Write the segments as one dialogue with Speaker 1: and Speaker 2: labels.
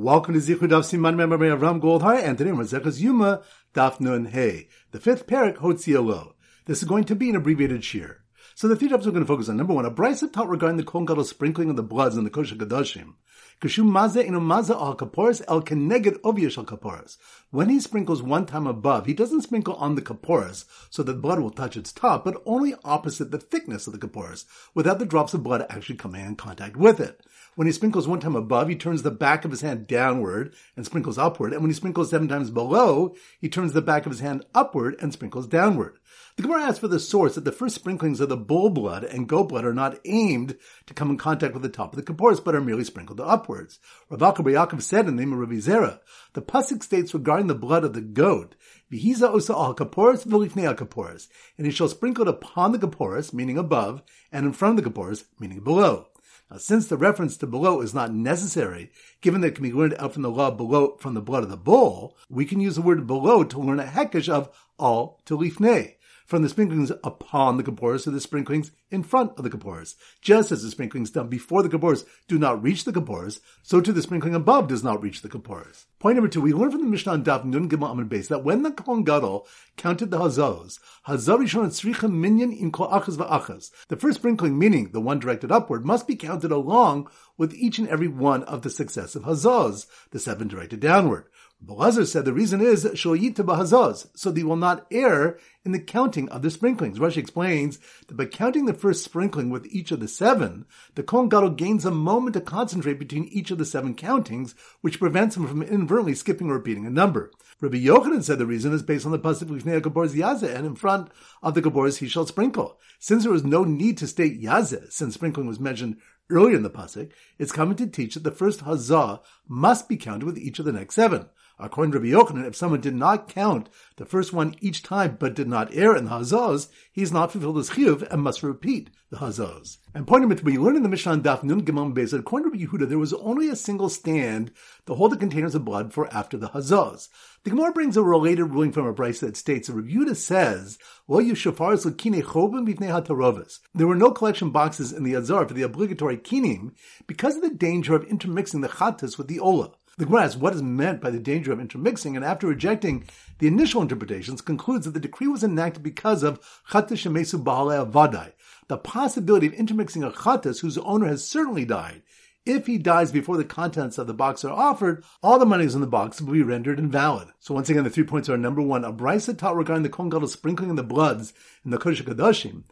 Speaker 1: Welcome to Zichud Daf Siman Member Avram Goldhar, and today Maseches Yoma Daf Nun Hey, the fifth parak Hotziolo. This is going to be an abbreviated shear. So the three topics we're going to focus on. Number one, a brisa taught regarding the Kohen Gadol sprinkling of the bloods in the Kodesh Kodashim. Kashum maze inu maze al kaporas el keneged obvious al kaporas. When he sprinkles one time above, he doesn't sprinkle on the kaporas so that blood will touch its top, but only opposite the thickness of the kaporas, without the drops of blood actually coming in contact with it. When he sprinkles one time above, he turns the back of his hand downward and sprinkles upward. And when he sprinkles seven times below, he turns the back of his hand upward and sprinkles downward. The Gemara asks for the source that the first sprinklings of the bull blood and goat blood are not aimed to come in contact with the top of the kaporas, but are merely sprinkled upwards. Rav Yaakov said in the name of Rabbi Zera, the pasuk states regarding the blood of the goat, Vihiza osa al kaporas v'lifnei al kaporas, and he shall sprinkle it upon the kaporas, meaning above, and in front of the kaporas, meaning below. Now, since the reference to below is not necessary, given that it can be learned out from the law below from the blood of the bull, we can use the word below to learn a hekesh of all to lifnei from the sprinklings upon the Kapporas to the sprinklings in front of the Kapporas. Just as the sprinklings done before the Kapporas do not reach the Kapporas, so too the sprinkling above does not reach the Kapporas. Point number two, we learn from the Mishnah on Daf Nun Gimel Amud Beis that when the Kohen Gadol counted the Hazos, Hazar Rishon Tzricha Minyan in Kol Achaz. The first sprinkling, meaning the one directed upward, must be counted along with each and every one of the successive Hazos, the seven directed downward. Boazar said the reason is shoyita bahazaz, so they will not err in the counting of the sprinklings. Rashi explains that by counting the first sprinkling with each of the seven, the Kohen Gadol gains a moment to concentrate between each of the seven countings, which prevents him from inadvertently skipping or repeating a number. Rabbi Yochanan said the reason is based on the pasuk Lifnei Gabor's and in front of the Gabor's he shall sprinkle. Since there was no need to state Yazeh, since sprinkling was mentioned earlier in the pasuk, it's coming to teach that the first Hazah must be counted with each of the next seven. According to Rabbi Yochanan, if someone did not count the first one each time but did not err in the hazaz, he has not fulfilled his chiyuv and must repeat the hazaz. And point number three, we learn in the Mishnah Daf Nun Gemam Beis according to Rabbi Yehuda, there was only a single stand to hold the containers of blood for after the hazaz. The Gemara brings a related ruling from a Brisa that states Rabbi Yehuda says, "Well, you shafaris l'kine chobim b'fnei hatarovas." There were no collection boxes in the azar for the obligatory kinim because of the danger of intermixing the chatas with the olah. The Gemara asks what is meant by the danger of intermixing, and after rejecting the initial interpretations, concludes that the decree was enacted because of chatas shemesu ba'alei vadai, the possibility of intermixing a chatas whose owner has certainly died. If he dies before the contents of the box are offered, all the monies in the box will be rendered invalid. So once again, the three points are number one, a brisa taught regarding the Kohen sprinkling the bloods in the Kodesh Kadashim,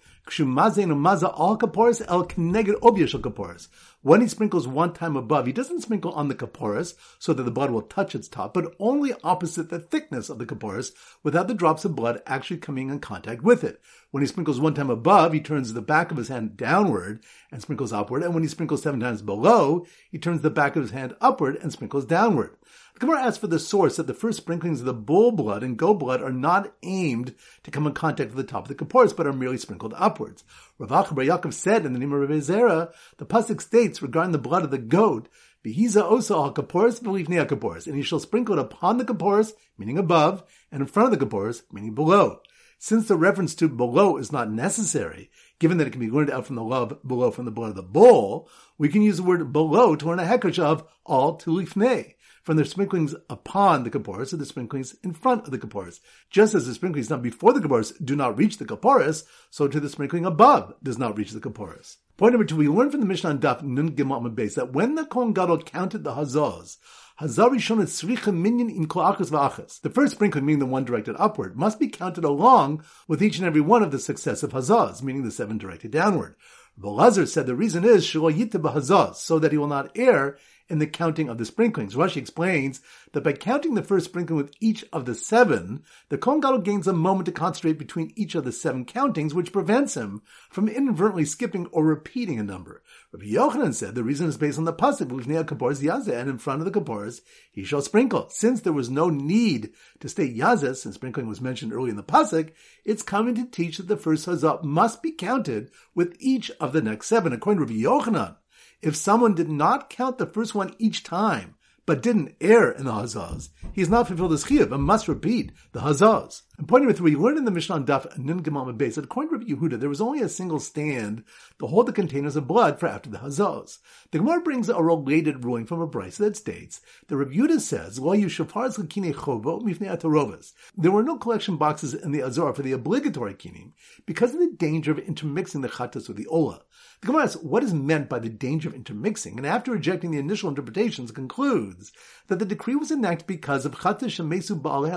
Speaker 1: when he sprinkles one time above, he doesn't sprinkle on the kaporas so that the blood will touch its top, but only opposite the thickness of the kaporas without the drops of blood actually coming in contact with it. When he sprinkles one time above, he turns the back of his hand downward and sprinkles upward, and when he sprinkles seven times below, he turns the back of his hand upward and sprinkles downward. The Gemara asks for the source that the first sprinklings of the bull blood and goat blood are not aimed to come in contact with the top of the kaporas, but are merely sprinkled upwards. Rav Acha bar Yaakov said in the name of Rav Zera, the pasuk states regarding the blood of the goat, Behiza osa al kaporas v'lifnei kaporas, and he shall sprinkle it upon the kaporas, meaning above, and in front of the kaporas, meaning below. Since the reference to below is not necessary, given that it can be learned out from the love below from the blood of the bull, we can use the word below to learn a hekesh of all to lifnei from the sprinklings upon the kapporas to the sprinklings in front of the kapporas. Just as the sprinklings done before the kapporas do not reach the kapporas, so to the sprinkling above does not reach the kapporas. Point number two, we learn from the Mishnah on Daf Nun Gimel base that when the Kohen Gadol counted the Hazaz. The first sprinkling, meaning the one directed upward, must be counted along with each and every one of the successive Hazaz, meaning the seven directed downward. Belazar said the reason is so that he will not err in the counting of the sprinklings. Rashi explains that by counting the first sprinkling with each of the seven, the Kohen Gadol gains a moment to concentrate between each of the seven countings, which prevents him from inadvertently skipping or repeating a number. Rabbi Yochanan said the reason is based on the pasuk Lifnei Kapporas Yazeh, and in front of the Kapporas he shall sprinkle. Since there was no need to state Yazeh, since sprinkling was mentioned early in the pasuk, it's coming to teach that the first Hazah must be counted with each of the next seven. According to Rabbi Yochanan, if someone did not count the first one each time, but didn't err in the hazaz, he has not fulfilled his chiyuv and must repeat the hazaz. And point number three, we learned in the Mishnah Daf Nun Gemam Beis that according to Rabbi Yehuda, there was only a single stand to hold the containers of blood for after the Hazos. The Gemara brings a related ruling from a Brisa that states that Rabbi Yehuda says, "Lo yushafars l'kinei chovo mifnei atarovas." There were no collection boxes in the Azor for the obligatory kinim because of the danger of intermixing the chatas with the ola. The Gemara asks, what is meant by the danger of intermixing? And after rejecting the initial interpretations, concludes that the decree was enacted because of chatas shemesu ba'alei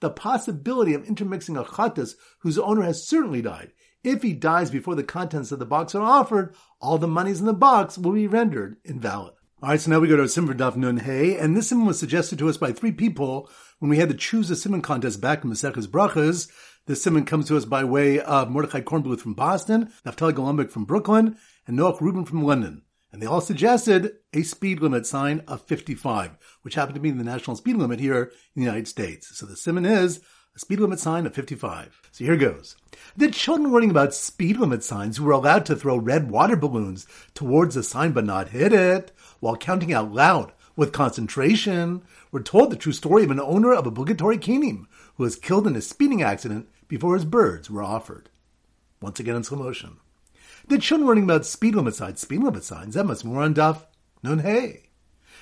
Speaker 1: the possibility of intermixing a chattas whose owner has certainly died. If he dies before the contents of the box are offered, all the monies in the box will be rendered invalid. All right, so now we go to a simon daf nun hey, and this simon was suggested to us by three people when we had to choose a simon contest back in Maseches Brachas. This simon comes to us by way of Mordechai Kornbluth from Boston, Naftali Golombek from Brooklyn, and Noach Rubin from London. And they all suggested a speed limit sign of 55, which happened to be the national speed limit here in the United States. So the simon is a speed limit sign of 55. So here goes. The children learning about speed limit signs who were allowed to throw red water balloons towards the sign but not hit it while counting out loud with concentration were told the true story of an owner of a obligatory kinim who was killed in a speeding accident before his birds were offered. Once again in slow motion. The children learning about speed limit signs, speed limit signs, that must be more on Daf Nun Hey.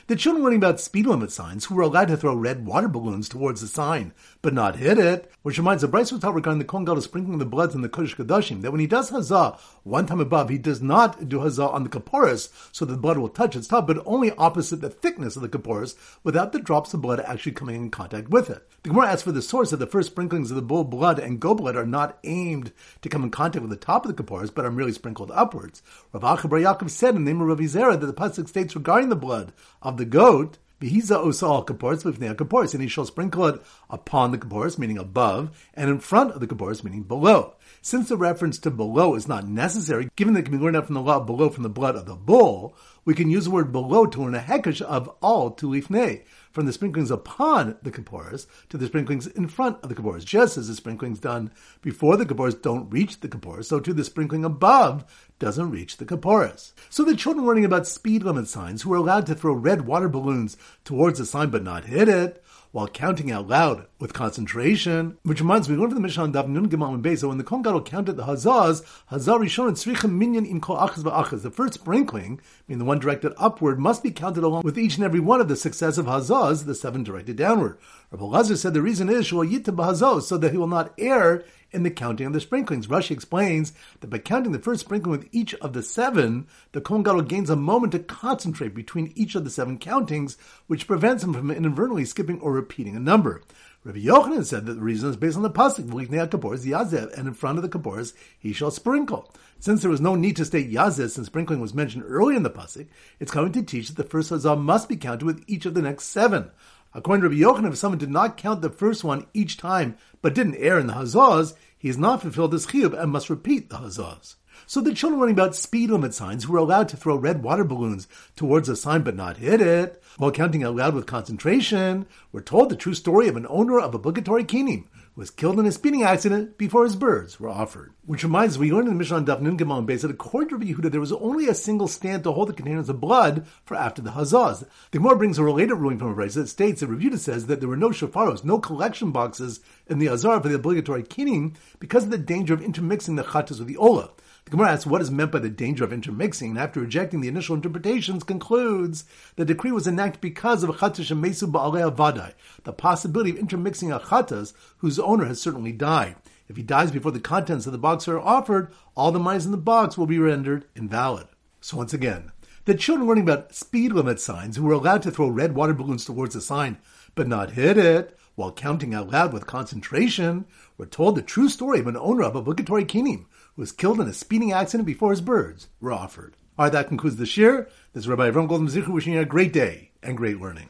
Speaker 1: The children learning about speed limit signs who were allowed to throw red water balloons towards the sign, but not hit it, which reminds the Brisa taught regarding the Kohen Gadol sprinkling the bloods in the Kodesh Kodashim, that when he does Hazah one time above, he does not do Hazah on the Kaporis so that the blood will touch its top, but only opposite the thickness of the Kaporis without the drops of blood actually coming in contact with it. The Gemara asks for the source that the first sprinklings of the bull blood and goat blood are not aimed to come in contact with the top of the Kaporis, but are merely sprinkled upwards. Rav Acha bar Yaakov said in the name of Rav Zera that the Pasuk states regarding the blood of the goat, Vihiza osal kaporis v'fnei kaporis, and he shall sprinkle it upon the kaporis, meaning above, and in front of the kaporis, meaning below. Since the reference to below is not necessary, given that it can be learned out from the law below from the blood of the bull, we can use the word below to learn a hekesh of all to lifnei, from the sprinklings upon the kaporas to the sprinklings in front of the kaporas. Just as the sprinklings done before the kaporas don't reach the kaporas, so too the sprinkling above doesn't reach the kaporas. So the children learning about speed limit signs who are allowed to throw red water balloons towards the sign but not hit it, while counting out loud with concentration, which reminds me, we learned from the Mishnah on Daf Nun Gemal and Beis, so when the Kohen Gadol counted the Hazaz, Hazar Rishon and Tzrichem Minyan im Kol Achaz V'Achaz, the first sprinkling, meaning the one directed upward, must be counted along with each and every one of the successive Hazaz, the seven directed downward. Rabbi Lazar said the reason is Shul B'Hazos, so that he will not err in the counting of the sprinklings. Rashi explains that by counting the first sprinkling with each of the seven, the Kohen Gadol gains a moment to concentrate between each of the seven countings, which prevents him from inadvertently skipping or repeating a number. Rabbi Yochanan said that the reason is based on the pasuk "V'liknei kaporos yazeh," and in front of the kaporos he shall sprinkle. Since there was no need to state yazeh since sprinkling was mentioned early in the pasuk, it's going to teach that the first hazah must be counted with each of the next seven. According to Rabbi Yochanan, if someone did not count the first one each time, but didn't err in the hazahs, he has not fulfilled his chiyuv and must repeat the hazahs. So the children learning about speed limit signs who were allowed to throw red water balloons towards a sign but not hit it, while counting out loud with concentration, were told the true story of an owner of obligatory kinim who was killed in a speeding accident before his birds were offered. Which reminds us, we learned in the Mishnah Daf Nun Gemal and Beis that according to Yehuda, there was only a single stand to hold the containers of blood for after the hazaz. The Gemara brings a related ruling from a Rabbi that states that Yehuda says that there were no shofaros, no collection boxes in the azar for the obligatory kinim because of the danger of intermixing the chatas with the ola. The Gemara asks what is meant by the danger of intermixing, and after rejecting the initial interpretations, concludes the decree was enacted because of chatas mesu ba'alei vadai, the possibility of intermixing a chatas whose owner has certainly died. If he dies before the contents of the box are offered, all the monies in the box will be rendered invalid. So once again, the children learning about speed limit signs who were allowed to throw red water balloons towards the sign but not hit it while counting out loud with concentration were told the true story of an owner of obligatory kinim was killed in a speeding accident before his birds were offered. All right, that concludes the shir. This is Rabbi Avram Goldman Zichu wishing you a great day and great learning.